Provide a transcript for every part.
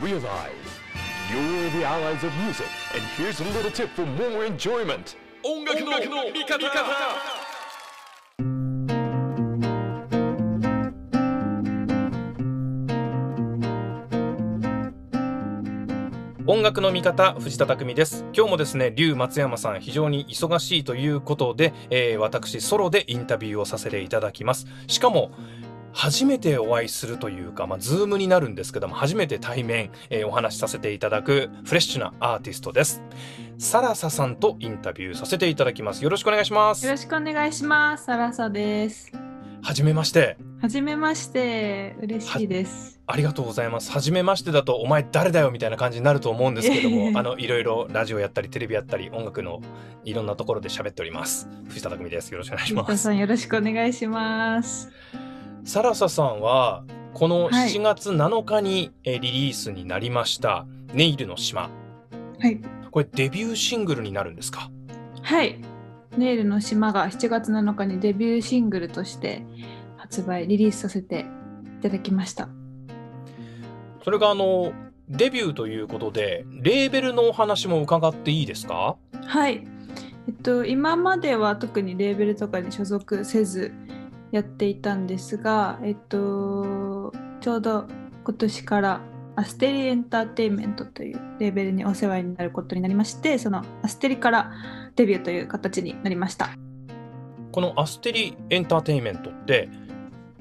realize you're the allies of music, and here's a little tip for more enjoyment. 音楽の味方音楽の味方藤田匠です今日もですね龍松山さん非常に忙しいということで、えー、私ソロでインタビューをさせていただきます。しかも初めてお会いするというか、まあ、ズームになるんですけども、初めて対面、えー、お話しさせていただくフレッシュなアーティストです。さらささんとインタビューさせていただきます。よろしくお願いします。よろしくお願いします。さらさです。はじめまして。はじめまして。嬉しいです。ありがとうございます。はじめましてだと、お前誰だよみたいな感じになると思うんですけども、あの、いろいろラジオやったり、テレビやったり、音楽のいろんなところで喋っております。藤田琢己です。よろしくお願いします。さん、よろしくお願いします。サラサさんはこの7月7日にリリースになりました、ネイルの島。はい。これデビューシングルになるんですか？はい。ネイルの島が7月7日にデビューシングルとして発売、リリースさせていただきました。それがあの、デビューということで、レーベルのお話も伺っていいですか？はい。えっと、今までは特にレーベルとかに所属せず、やっていたんですが、えっと、ちょうど今年からアステリエンターテインメントというレーベルにお世話になることになりましてそのアステリからデビューという形になりました。このアステリエンターテインメントって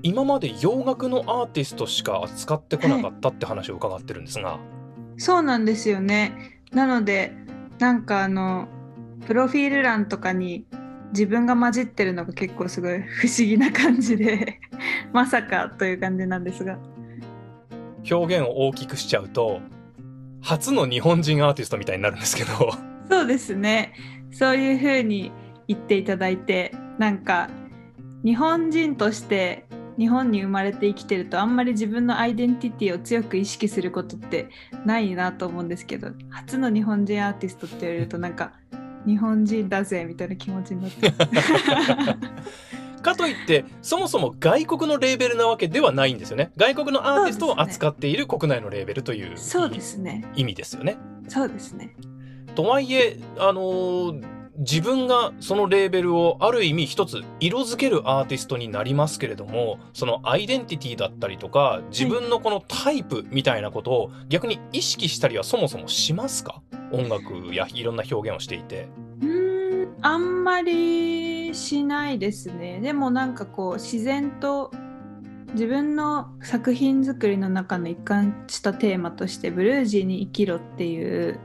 今まで洋楽のアーティストしか扱ってこなかったって話を伺ってるんですが、はい、そうなんですよね。なのでなんかあのプロフィール欄とかに自分が混じってるのが結構すごい不思議な感じで まさかという感じなんですが。表現を大きくしちゃうと初の日本人アーティストみたいになるんですけど。そうですね。そういうふうに言っていただいてなんか日本人として日本に生まれて生きてるとあんまり自分のアイデンティティを強く意識することってないなと思うんですけど初の日本人アーティストって言われるとなんか日本人だぜみたいな気持ちになって。かといってそもそも外国のレーベルなわけではないんですよね。外国のアーティストを扱っている国内のレーベルというそうですね。意味ですよね。そうですね。とはいえあのー、自分がそのレーベルをある意味一つ色づけるアーティストになりますけれどもそのアイデンティティだったりとか自分のこのタイプみたいなことを逆に意識したりはそもそもしますか？音楽やいろんな表現をしていて。うんあんまりしないですね。でもなんかこう自然と自分の作品作りの中の一貫したテーマとして「ブルージーに生きろ」っていう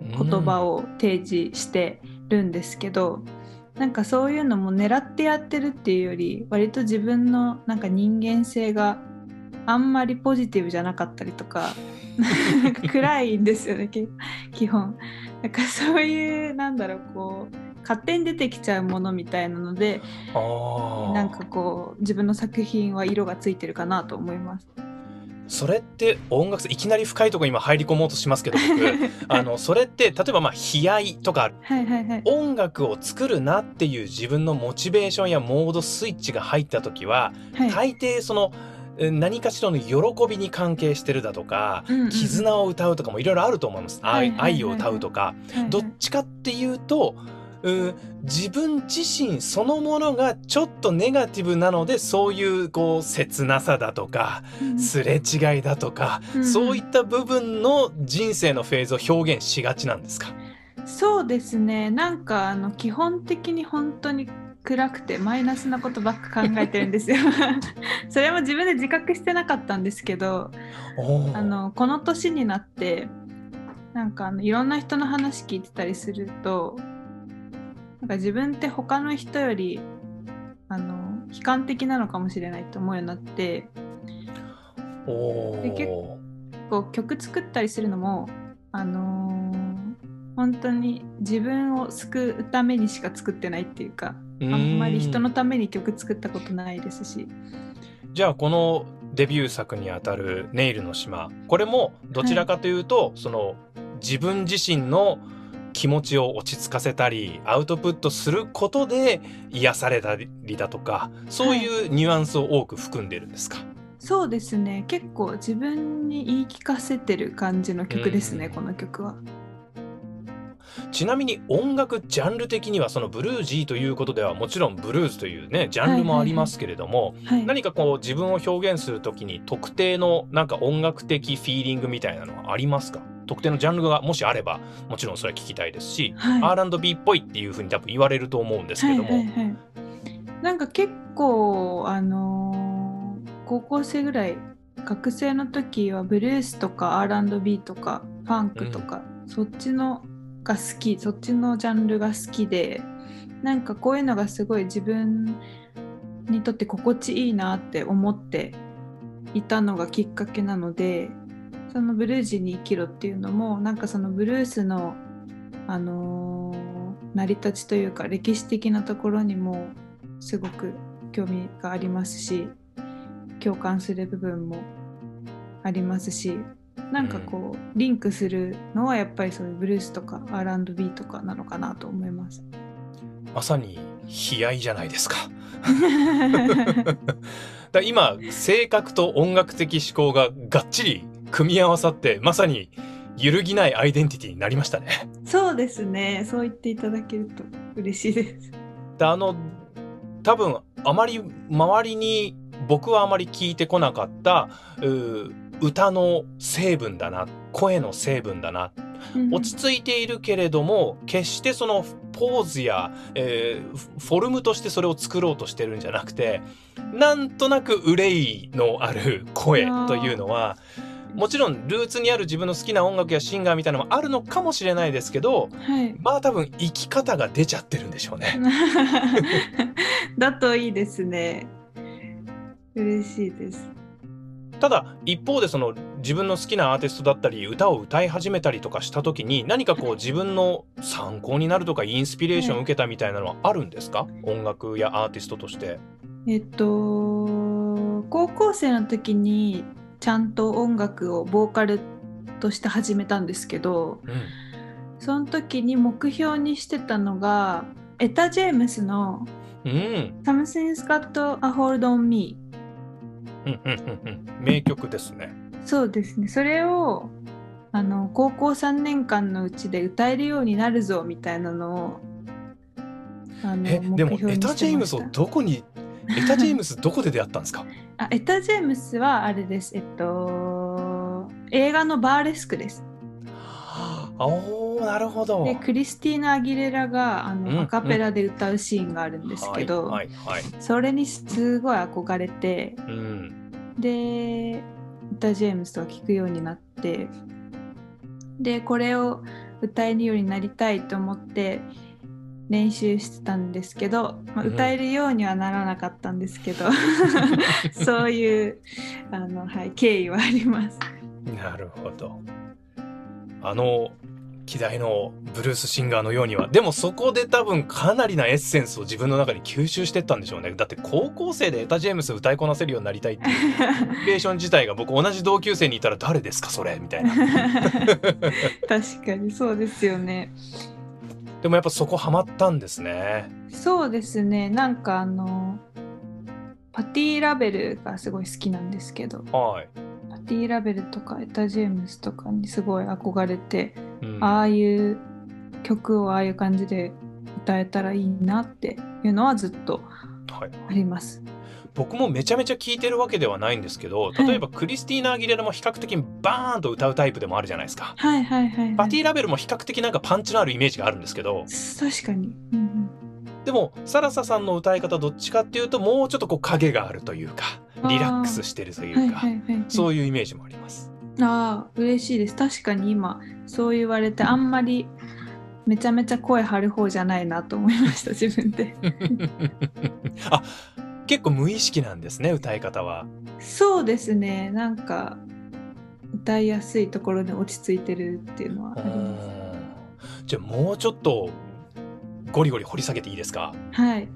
言葉を提示してるんですけど、うん、なんかそういうのも狙ってやってるっていうより割と自分のなんか人間性があんまりポジティブじゃなかったりとか 暗いんですよね基本。なんかそういうなんだろうこう勝手に出てきちゃうものみたいなのでなんかこう自分の作品は色がついてるかなと思います。それって音楽いきなり深いところ今入り込もうとしますけど僕。あのそれって例えばまあ悲哀とか、はいはいはい、音楽を作るなっていう自分のモチベーションやモードスイッチが入った時は、はい、大抵その「何かしらの喜びに関係してるだとか、うんうん、絆を歌うとかもいろいろあると思います、はいはいはいはい、愛を歌うとか、はいはい、どっちかっていうとう自分自身そのものがちょっとネガティブなのでそういうこう切なさだとか、うん、すれ違いだとか、うん、そういった部分の人生のフェーズを表現しがちなんですか？そうですね。なんかあの基本的に本当に暗くてマイナスなことばっか考えてるんですよ。それも自分で自覚してなかったんですけどあのこの年になってなんかあのいろんな人の話聞いてたりするとなんか自分って他の人よりあの悲観的なのかもしれないと思うようになってで結構曲作ったりするのもあのー、本当に自分を救うためにしか作ってないっていうかあんまり人のために曲作ったことないですし。じゃあこのデビュー作にあたる「ネイルの島」これもどちらかというと、はい、その自分自身の気持ちを落ち着かせたりアウトプットすることで癒されたりだとかそういうニュアンスを多く含んでるんですか、はい、そうですね。結構自分に言い聞かせてる感じの曲ですね、うん。この曲は。ちなみに音楽ジャンル的にはそのブルージーということではもちろんブルースというねジャンルもありますけれども、はい、何かこう自分を表現するときに特定のなんか音楽的フィーリングみたいなのはありますか？特定のジャンルがもしあればもちろんそれは聞きたいですし、はい。R&B っぽいっていうふうに多分言われると思うんですけども、はいはいはい、なんか結構あのー高校生ぐらい学生の時はブルースとか R&B とかファンクとか、そっちのが好きそっちのジャンルが好きでなんかこういうのがすごい自分にとって心地いいなって思っていたのがきっかけなのでそのブルージーに生きろっていうのもなんかそのブルースのあのー成り立ちというか歴史的なところにもすごく興味がありますし共感する部分もありますしなんかこうリンクするのはやっぱりそういうブルースとか R&B とかなのかなと思います。まさに悲哀じゃないですか。だ今性格と音楽的思考ががっちり組み合わさってまさに揺るぎないアイデンティティになりましたね。そうですねそう言っていただけると嬉しいです。であの多分あまり周りに僕はあまり聞いてこなかったう歌の成分だな声の成分だな落ち着いているけれども決してそのポーズや、えーフフォルムとしてそれを作ろうとしてるんじゃなくてなんとなく憂いのある声というのはもちろんルーツにある自分の好きな音楽やシンガーみたいなのもあるのかもしれないですけどはいまあ多分生き方が出ちゃってるんでしょうね。だといいですね。嬉しいです。ただ一方でその自分の好きなアーティストだったり歌を歌い始めたりとかした時に何かこう自分の参考になるとかインスピレーションを受けたみたいなのはあるんですか？音楽やアーティストとして。えっと高校生の時にちゃんと音楽をボーカルとして始めたんですけどうん。その時に目標にしてたのがエタ・ジェームスのうん「Something's Got a Hold on Me うんうんうんうん。名曲ですね。」そうですね。それをあの高校3年間のうちで歌えるようになるぞみたいなのをあのえでもエタ・ジェームスをどこに エタ・ジェームスどこで出会ったんですか？あエタ・ジェームスはあれです。えっと映画のバーレスクです。おーなるほど。でクリスティーナ・アギレラがあの、うんアカペラで歌うシーンがあるんですけど、はいはいはい。それにすごい憧れてうんで歌ジェームスとか聴くようになってでこれを歌えるようになりたいと思って練習してたんですけど、まあ、うん歌えるようにはならなかったんですけど、そういうあの、はい、経緯はあります。なるほど。あの希代のブルースシンガーのようには。でもそこで多分かなりなエッセンスを自分の中に吸収してったんでしょうね。だって高校生でエタ・ジェームス歌いこなせるようになりたいっていう レーション自体が僕同じ同級生にいたら誰ですかそれ？みたいな。確かにそうですよね。でもやっぱそこハマったんですね。そうですね。なんかあのパティ・ラベルがすごい好きなんですけど。はい、パティ・ラベルとかエタ・ジェームスとかにすごい憧れて、うんああいう曲をああいう感じで歌えたらいいなっていうのはずっとはい、あります。僕もめちゃめちゃ聴いてるわけではないんですけどはい例えばクリスティーナ・アギレラも比較的バーンと歌うタイプでもあるじゃないですかはいはいはい、はい。パティ・ラベルも比較的なんかパンチのあるイメージがあるんですけど確かに。うんでもサラサさんの歌い方どっちかっていうともうちょっとこう影があるというかリラックスしてるとうん、いうか、はいはいはい、はい。そういうイメージもあります。ああ嬉しいです。確かに今そう言われてあんまりめちゃめちゃ声張る方じゃないなと思いました自分で。あ結構無意識なんですね歌い方は。そうですね。なんか歌いやすいところに落ち着いてるっていうのはあります。じゃあもうちょっとゴリゴリ掘り下げていいですか？はい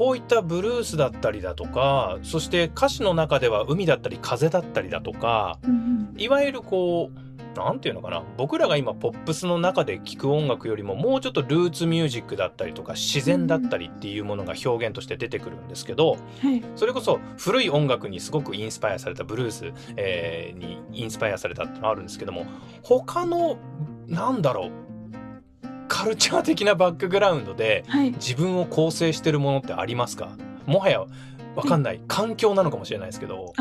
こういったブルースだったりだとかそして歌詞の中では海だったり風だったりだとかうんいわゆるこうなんていうのかな僕らが今ポップスの中で聴く音楽よりももうちょっとルーツミュージックだったりとか自然だったりっていうものが表現として出てくるんですけど、はい、それこそ古い音楽にすごくインスパイアされたブルース、えー、にインスパイアされたってのあるんですけども他のなんだろうカルチャー的なバックグラウンドで自分を構成してるものってありますか、もはやわかんない、環境なのかもしれないですけど。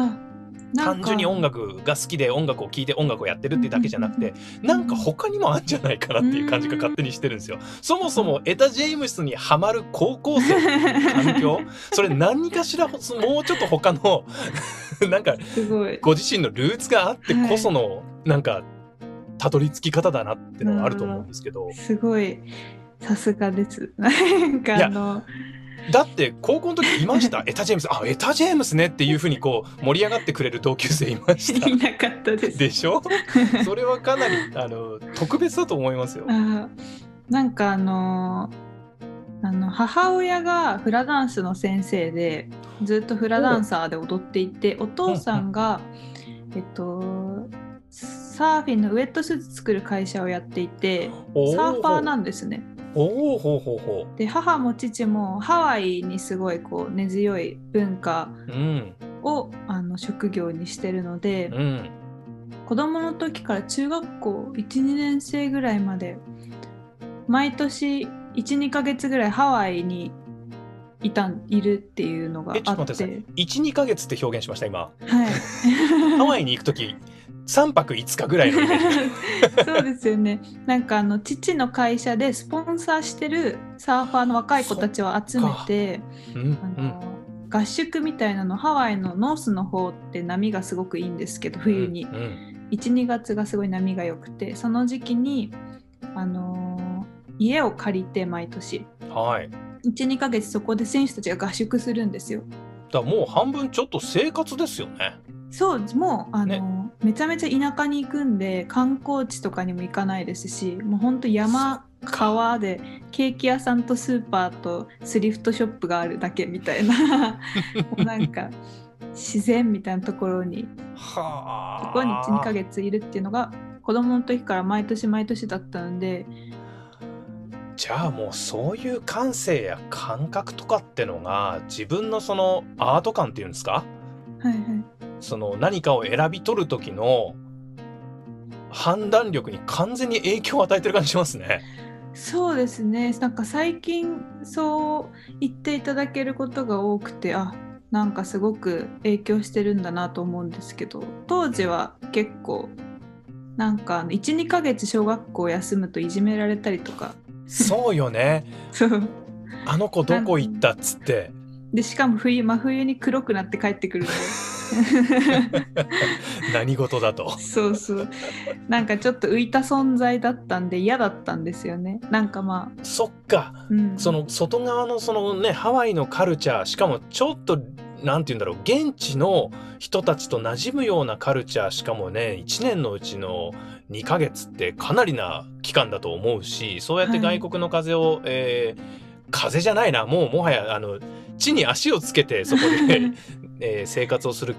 単純に音楽が好きで音楽を聴いて音楽をやってるっていうだけじゃなくて、なんか他にもあるんじゃないかなっていう感じが勝手にしてるんですよ。そもそもエタ・ジェームスにはまる高校生の環境？それ何かしらもうちょっと他のなんかご自身のルーツがあってこそのなんかたどり着き方だなっていうのはあると思うんですけど。すごいさすがです。なんかあのだって高校の時いました？エタ・ジェームス？あエタ・ジェームスねっていうふうにこう盛り上がってくれる同級生いました。いなかったです。でしょ？それはかなりあの特別だと思いますよ。なんかあのあの母親がフラダンスの先生でずっとフラダンサーで踊っていてお父さんが、えっとサーフィンのウェットスーツ作る会社をやっていてサーファーなんですね。おほうほうほうで母も父もハワイにすごいこう根強い文化を、うん、あの職業にしてるので、うん、子供の時から中学校12年生ぐらいまで毎年12ヶ月ぐらいハワイにいたいるっていうのがあって。って12ヶ月って表現しました今。はい。ハワイに行く時3泊5日ぐらいの そうですよね。なんかあの父の会社でスポンサーしてるサーファーの若い子たちを集めて、うん、あの合宿みたいなのハワイのノースの方って波がすごくいいんですけど冬に、うんうん、12月がすごい波が良くてその時期にあの家を借りて毎年、はい、12ヶ月そこで選手たちが合宿するんですよ。だもう半分ちょっと生活ですよねそうもうあの、ね、めちゃめちゃ田舎に行くんで観光地とかにも行かないですしもうほんと山川でケーキ屋さんとスーパーとスリフトショップがあるだけみたいな。なんか自然みたいなところにそこに12ヶ月いるっていうのが子供の時から毎年毎年だったので。じゃあもうそういう感性や感覚とかってのが自分のそのアート感っていうんですか、はいはい、その何かを選び取る時の判断力に完全に影響を与えてる感じしますね。そうですね。なんか最近そう言っていただけることが多くてあなんかすごく影響してるんだなと思うんですけど当時は結構なんか12ヶ月小学校休むといじめられたりとか。そうよね。そう。あの子どこ行ったっつって。でしかも冬真冬に黒くなって帰ってくるんで 何事だと。そうそう。なんかちょっと浮いた存在だったんで嫌だったんですよね。なんかまあ。そっか、うん、その外側のそのねハワイのカルチャーしかもちょっとなんて言うんだろう。現地の人たちと馴染むようなカルチャーしかもね1年のうちの2ヶ月ってかなりな期間だと思うしそうやって外国の風を、はい、えー、風じゃないな。もうもはやあの地に足をつけてそこで えー、生活をする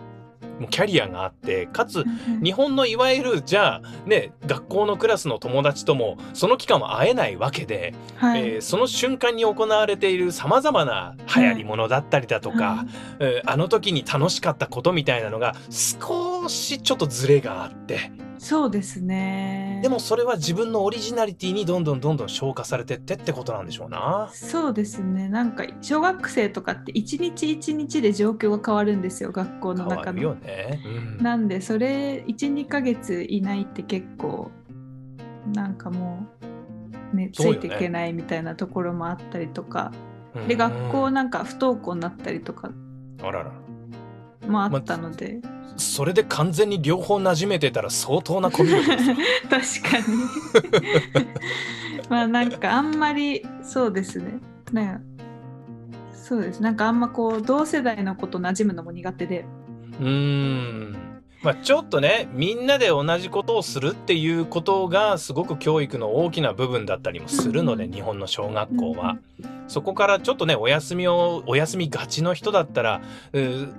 キャリアがあってかつ日本のいわゆるじゃあね学校のクラスの友達ともその期間は会えないわけで、はい、えー、その瞬間に行われているさまざまな流行りものだったりだとか、はい、えー、あの時に楽しかったことみたいなのが少しちょっとズレがあって。そうですね。でもそれは自分のオリジナリティにどんどんどんどん消化されてってってことなんでしょうな。そうですね。なんか小学生とかって一日一日で状況が変わるんですよ学校の中の。よね、うん、なんでそれ12ヶ月いないって結構なんかもうねついていけないみたいなところもあったりとか、ね、で学校なんか不登校になったりとかあらら。もあったので。まそれで完全に両方馴染めてたら相当なコミュ力です 確かに。まあなんかあんまりそうですね。ねそうです。なんかあんまこう同世代の子と馴染むのも苦手でうんまあ、ちょっとねみんなで同じことをするっていうことがすごく教育の大きな部分だったりもするので、うん、日本の小学校は、うん、そこからちょっとねお休みをお休みがちの人だったら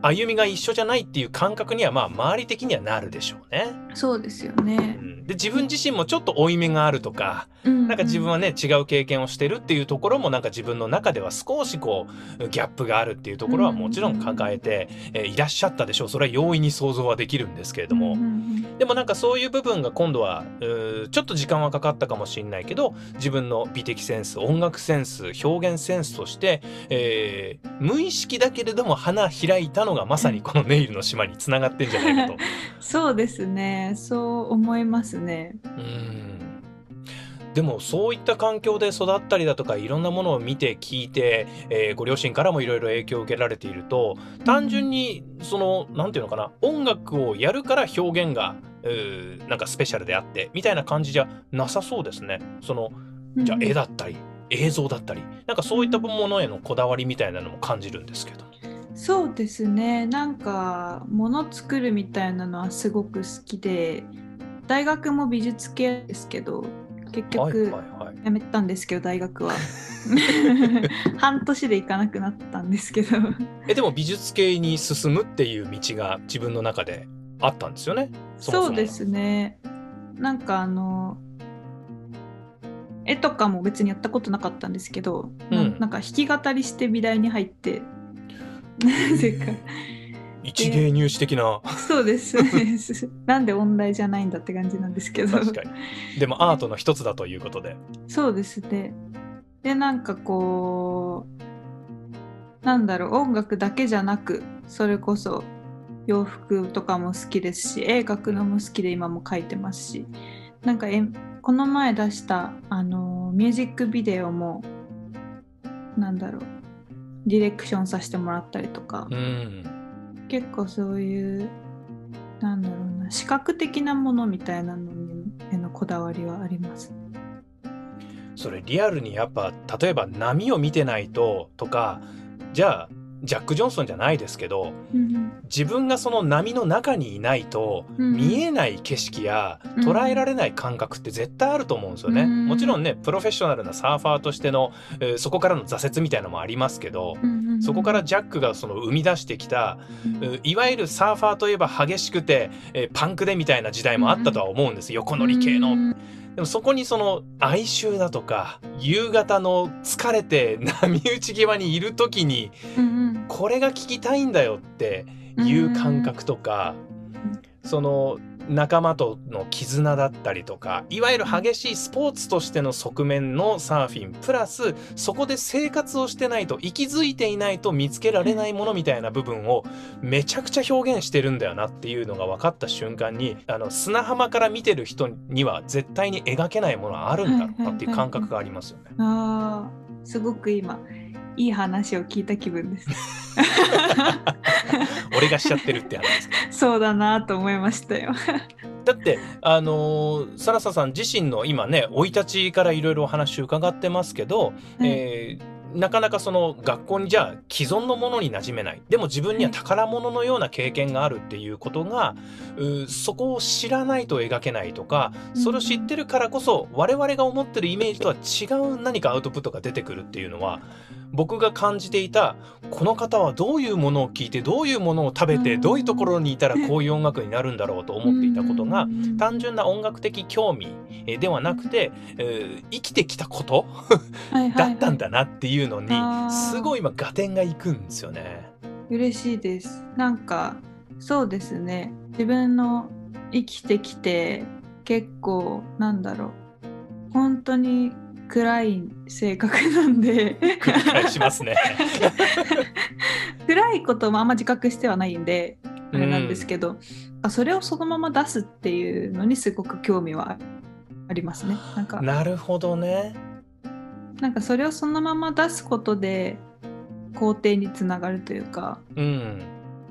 歩みが一緒じゃないっていう感覚にはまあ周り的にはなるでしょうね。そうですよね、うん、で自分自身もちょっと負い目があるとか、うんうん、なんか自分はね違う経験をしてるっていうところもなんか自分の中では少しこうギャップがあるっていうところはもちろん抱えて、えー、いらっしゃったでしょう。それは容易に想像はできるんですけれども、でもなんかそういう部分が今度はちょっと時間はかかったかもしれないけど自分の美的センス音楽センス表現センスとして、えー、無意識だけれども花開いたのがまさにこのネイルの島につながってんじゃないかと。そうですね。そう思いますね。うんでもそういった環境で育ったりだとかいろんなものを見て聞いて、えー、ご両親からもいろいろ影響を受けられていると単純にその何て言うのかな音楽をやるから表現がなんかスペシャルであってみたいな感じじゃなさそうですね。そのじゃあ絵だったり、映像だったりなんかそういったものへのこだわりみたいなのも感じるんですけど。そうですねなんか物作るみたいなのはすごく好きで大学も美術系ですけど結局辞めたんですけど、大学は。半年で行かなくなったんですけど。えでも美術系に進むっていう道が自分の中であったんですよね？そうですね。なんかあの絵とかも別にやったことなかったんですけど、うん、なんか弾き語りして美大に入って。なぜか一芸入試的な。そうです。なんで音大じゃないんだって感じなんですけど。確かに。でもアートの一つだということで。そうですね。でなんかこうなんだろう音楽だけじゃなくそれこそ洋服とかも好きですし絵描くのも好きで今も描いてますしなんかえこの前出したあのミュージックビデオもなんだろうディレクションさせてもらったりとか、うん、結構そういうなんだろうな視覚的なものみたいなのへのこだわりはあります、それリアルにやっぱ例えば波を見てないととかじゃあジャック・ジョンソンじゃないですけど、うん、自分がその波の中にいないと、見えない景色や捉えられない感覚って絶対あると思うんですよね。うん、もちろんねプロフェッショナルなサーファーとしての、えー、そこからの挫折みたいなのもありますけど、そこからジャックがその生み出してきた、いわゆるサーファーといえば激しくて、えー、パンクでみたいな時代もあったとは思うんです、横乗り系の。でもそこにその哀愁だとか夕方の疲れて波打ち際にいる時に、これが聞きたいんだよっていう感覚とか、その仲間との絆だったりとかいわゆる激しいスポーツとしての側面のサーフィンプラスそこで生活をしてないと息づいていないと見つけられないものみたいな部分をめちゃくちゃ表現してるんだよなっていうのが分かった瞬間にあの砂浜から見てる人には絶対に描けないものはあるんだろうなっていう感覚がありますよね。あすごく今いい話を聞いた気分です。俺がしちゃってるって話ですか？そうだなと思いましたよ。だってあのー、サラサさん自身の今ね生い立ちからいろいろお話伺ってますけど、うん、えーなかなかその学校にじゃあ既存のものに馴染めない。でも自分には宝物のような経験があるっていうことが、うそこを知らないと描けないとかそれを知ってるからこそ我々が思ってるイメージとは違う何かアウトプットが出てくるっていうのは僕が感じていたこの方はどういうものを聞いてどういうものを食べてどういうところにいたら こういう音楽になるんだろうと思っていたことが単純な音楽的興味ではなくて、えー、生きてきたこと だったんだなっていうのにすごい今合点がいくんですよね。嬉しいです。なんかそうですね自分の生きてきて結構なんだろう本当に暗い性格なんで繰り返しますね 暗いこともあんま自覚してはないんであれなんですけど、うん、それをそのまま出すっていうのにすごく興味はありますね。なんかなるほどね。なんかそれをそのまま出すことで肯定につながるというか、うん、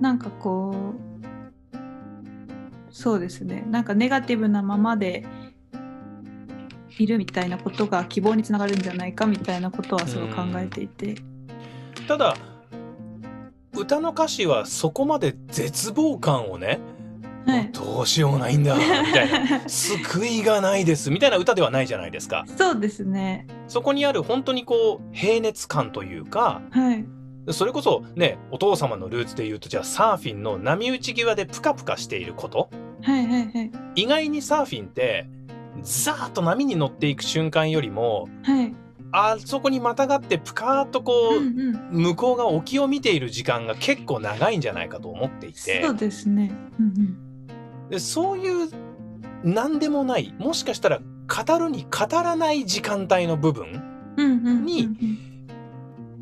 なんかこうそうですね。なんかネガティブなままでいるみたいなことが希望につながるんじゃないかみたいなことはすごい考えていて。ただ歌の歌詞はそこまで絶望感をねはい。どうしようもないんだ。みたいな。救いがないです。みたいな歌ではないじゃないですか。そうですね。そこにある本当にこう平熱感というかはい。それこそねお父様のルーツで言うとじゃあサーフィンの波打ち際でプカプカしていること。はいはいはい。意外にサーフィンってザーッと波に乗っていく瞬間よりもはい。あそこにまたがってプカーッとこう、うんうん。向こうが沖を見ている時間が結構長いんじゃないかと思っていて。そうですね。うんでそういう何でもないもしかしたら語るに語らない時間帯の部分に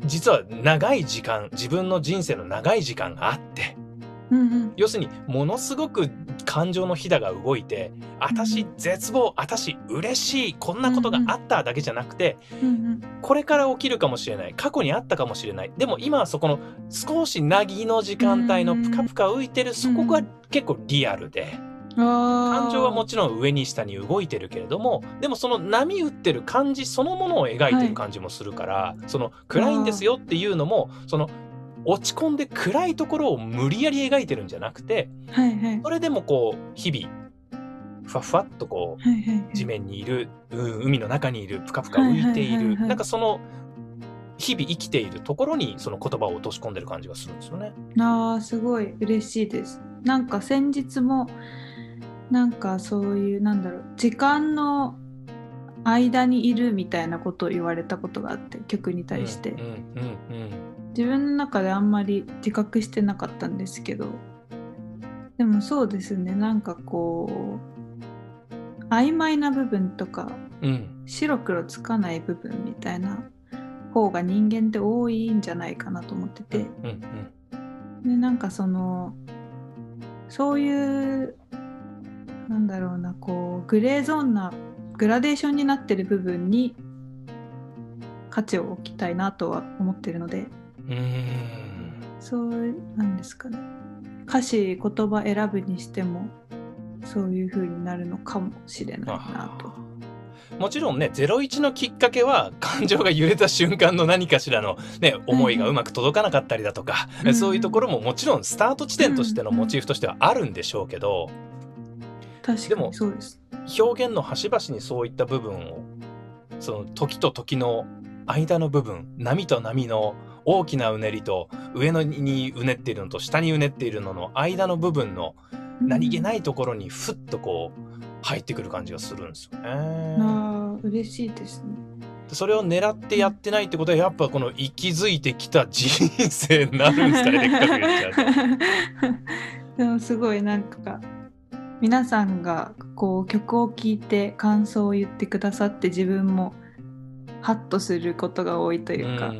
実は長い時間自分の人生の長い時間があってうんうん。要するにものすごく感情のひだが動いて私絶望私嬉しいこんなことがあっただけじゃなくてうんうん。これから起きるかもしれない。過去にあったかもしれない。でも今はそこの少しなぎの時間帯のプカプカ浮いてるそこが結構リアルで感感情はもちろん上に下に動いてるけれどもでもその波打ってる感じそのものを描いてる感じもするから、その暗いんですよっていうのもその落ち込んで暗いところを無理やり描いてるんじゃなくてはいはい。それでもこう日々ふわふわっとこうはいはい地面にいる、うん海の中にいるプカプカ浮いているはいはいはいはい。なんかその日々生きているところにその言葉を落とし込んでる感じがするんですよね。あーすごい嬉しいですなんか先日もなんかそういうなんだろう時間の間にいるみたいなことを言われたことがあって曲に対して、うんうんうん自分の中であんまり自覚してなかったんですけど。でもそうですね。なんかこう曖昧な部分とかうん。うん白黒つかない部分みたいな方が人間って多いんじゃないかなと思ってて、うん。でなんかそのそういうなんだろうなこうグレーゾーンなグラデーションになってる部分に価値を置きたいなとは思ってるのでそうなんですかね。歌詞言葉選ぶにしてもそういう風になるのかもしれないなと。もちろんね01のきっかけは感情が揺れた瞬間の何かしらの、ね、思いがうまく届かなかったりだとか、うんそういうところももちろんスタート地点としてのモチーフとしてはあるんでしょうけど確かでもにそうです。表現の端々にそういった部分をその時と時の間の部分波と波の大きなうねりと上のにうねっているのと下にうねっているのの間の部分の何気ないいところにふっとこう入ってくる感じがするんですよね。ああ嬉しいですね。それを狙ってやってないってことはやっぱこの息づいてきた人生になるんですかね でもすごいなんか皆さんがこう曲を聴いて感想を言ってくださって自分もハッとすることが多いというか、う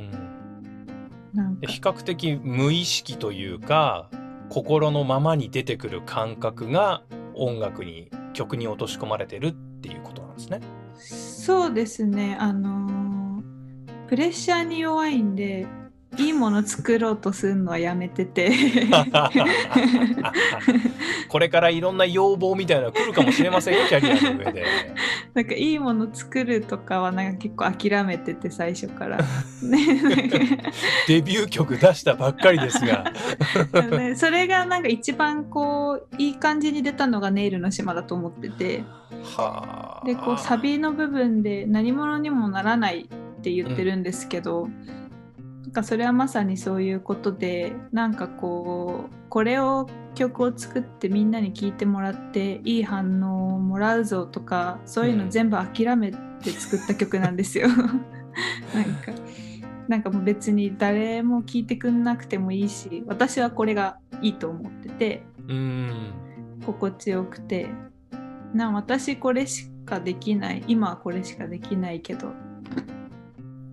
比較的無意識というか心のままに出てくる感覚が音楽に曲に落とし込まれてるっていうことなんですね。そうですねあのープレッシャーに弱いんでいいもの作ろうとするのはやめてて これからいろんな要望みたいなのが来るかもしれませんよキャリアの上で。なんかいいもの作るとかはなんか結構諦めてて最初から。デビュー曲出したばっかりですが。ねそれがなんか一番こういい感じに出たのがネイルの島だと思っててはあでこうサビの部分で何者にもならないって言ってるんですけど、なんかそれはまさにそういうことでなんかこうこれを曲を作ってみんなに聴いてもらっていい反応をもらうぞとかそういうの全部諦めて作った曲なんですよ。なんかなんかもう別に誰も聴いてくんなくてもいいし私はこれがいいと思っててうん。心地よくて。な私これしかできない今はこれしかできないけど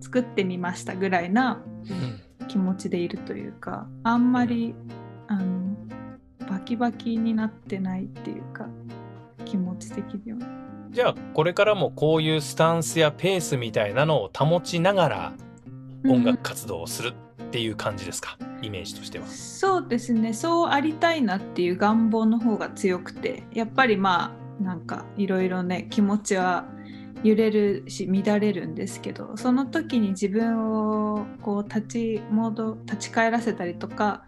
作ってみましたぐらいなうん気持ちでいるというかあんまりあのバキバキになってないっていうか気持ち的には。じゃあこれからもこういうスタンスやペースみたいなのを保ちながら音楽活動をするっていう感じですか、イメージとしては。そうですねそうありたいなっていう願望の方が強くてやっぱりまあなんかいろいろね気持ちは揺れるし乱れるんですけどその時に自分をこう立ち戻立ち返らせたりとか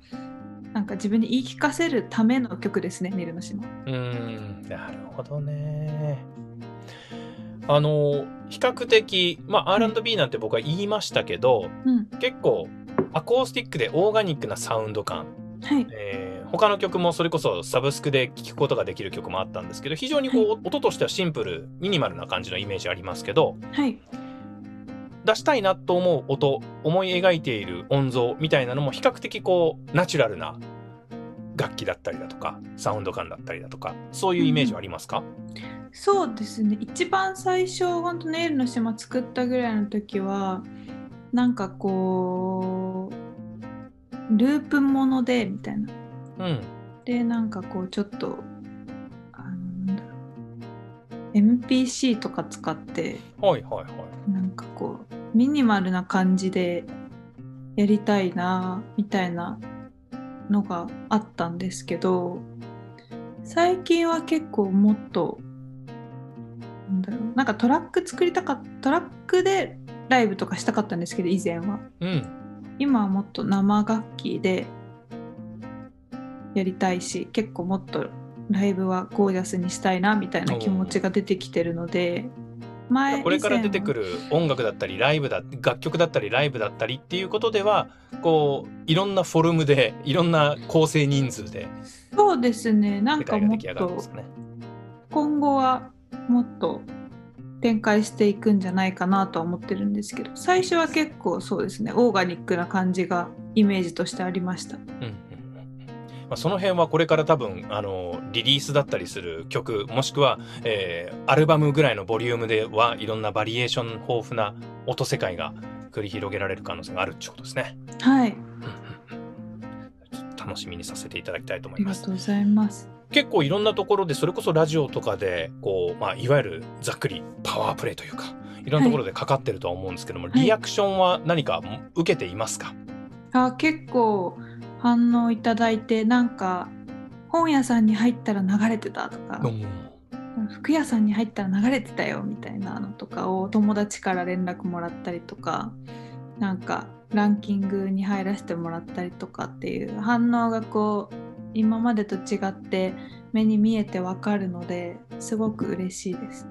なんか自分に言い聞かせるための曲ですね「ネルの島」うんなるほどね。あの比較的まあ R&B なんて僕は言いましたけど、うん、結構アコースティックでオーガニックなサウンド感、はい。えー、他の曲もそれこそサブスクで聴くことができる曲もあったんですけど非常にこう、はい、音としてはシンプルミニマルな感じのイメージありますけど、はい、出したいなと思う音思い描いている音像みたいなのも比較的こうナチュラルな楽器だったりだとかサウンド感だったりだとかそういうイメージはありますか、うん、そうですね。一番最初本当ネイルの島作ったぐらいの時はなんかこうループものでみたいな。うん、でなんかこうちょっとあのなんだろう。MPC とか使ってはいはいはい。なんかこうミニマルな感じでやりたいなみたいなのがあったんですけど最近は結構もっとなんだろう。なんかトラック作りたかったトラックでライブとかしたかったんですけど以前は、うん、今はもっと生楽器でやりたいし結構もっとライブはゴージャスにしたいなみたいな気持ちが出てきてるので前これから出てくる音楽だったりライブだ楽曲だったりライブだったりっていうことではこういろんなフォルムでいろんな構成人数でそうですね。なんかもっと今後はもっと展開していくんじゃないかなとは思ってるんですけど最初は結構そうですねオーガニックな感じがイメージとしてありました。うんまあ、その辺はこれから多分あのリリースだったりする曲もしくは、えー、アルバムぐらいのボリュームではいろんなバリエーション豊富な音世界が繰り広げられる可能性があるってことですね。はい。楽しみにさせていただきたいと思います。ありがとうございます。結構いろんなところでそれこそラジオとかでこう、まあ、いわゆるざっくりパワープレイというかいろんなところでかかってるとは思うんですけども、はい、リアクションは何か受けていますか、あ結構反応いただいてなんか本屋さんに入ったら流れてたとか、服屋さんに入ったら流れてたよみたいなのとかを友達から連絡もらったりとかなんかランキングに入らせてもらったりとかっていう反応がこう今までと違って目に見えてわかるのですごく嬉しいです。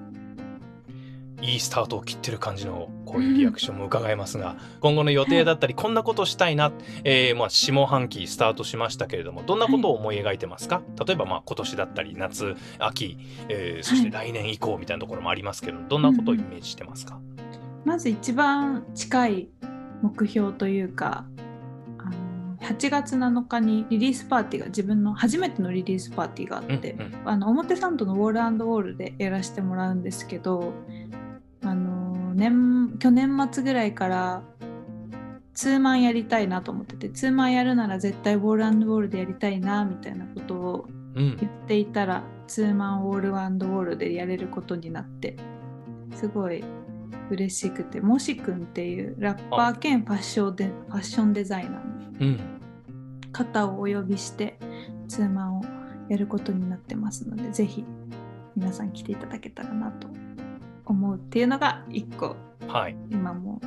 いいスタートを切ってる感じのこういうリアクションも伺えますが、今後の予定だったりこんなことしたいな、えー、まあ下半期スタートしましたけれどもどんなことを思い描いてますか、例えばまあ今年だったり夏秋、えー、そして来年以降みたいなところもありますけどどんなことをイメージしてますか、まず一番近い目標というか8月7日にリリースパーティーが自分の初めてのリリースパーティーがあって、うんうん、あの表参道のウォールウォールでやらせてもらうんですけどあの年去年末ぐらいからツーマンやりたいなと思っててツーマンやるなら絶対ウォールウォールでやりたいなみたいなことを言っていたら、うん、ツーマンウォールウォールでやれることになってすごい嬉しくてもしくんっていうラッパー兼ファッションデファッションデザイナーの方をお呼びしてツーマンをやることになってますのでぜひ皆さん来ていただけたらなと思うっていうのが一個、はい、今も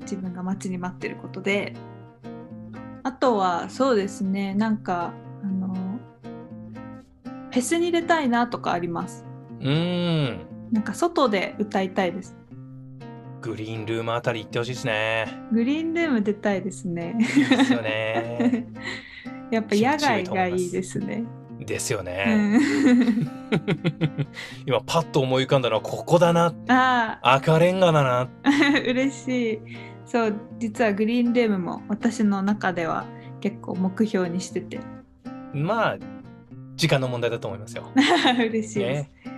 自分が待ちに待ってることで。あとはそうですねなんかあのフェスに出たいなとかあります。うん。なんか外で歌いたいですグリーンルームあたり行ってほしいですね。グリーンルーム出たいですね。ですよね。やっぱ野外がいいですね。ですよね、うん、今パッと思い浮かんだのはここだな。あ赤レンガだな。嬉しい。そう実はグリーンルームも私の中では結構目標にしてて。まあ時間の問題だと思いますよ。嬉しいです、ね、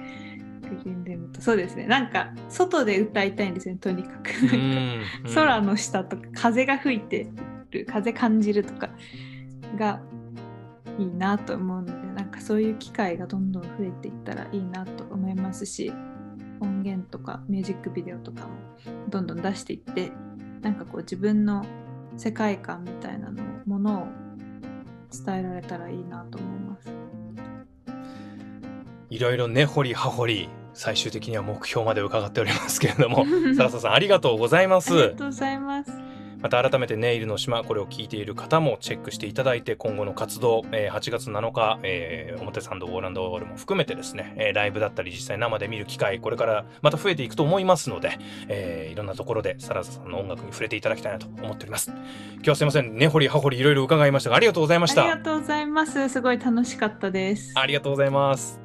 グリーンルームとそうですね。なんか外で歌いたいんですよねとにかく。空の下とか風が吹いてる風感じるとかがいいなと思うのでなんかそういう機会がどんどん増えていったらいいなと思いますし音源とかミュージックビデオとかもどんどん出していってなんかこう自分の世界観みたいなのものを伝えられたらいいなと思います。いろいろ根掘り葉掘り最終的には目標まで伺っておりますけれども、笹さんありがとうございます。ありがとうございます。また改めてネイルの島これを聞いている方もチェックしていただいて今後の活動、えー、8月7日、えー、表参道オーランドオールも含めてですね、えー、ライブだったり実際生で見る機会これからまた増えていくと思いますので、えー、いろんなところでサラザさんの音楽に触れていただきたいなと思っております。今日はすいません。根掘り葉掘りいろいろ伺いましたがありがとうございました。ありがとうございます。すごい楽しかったです。ありがとうございます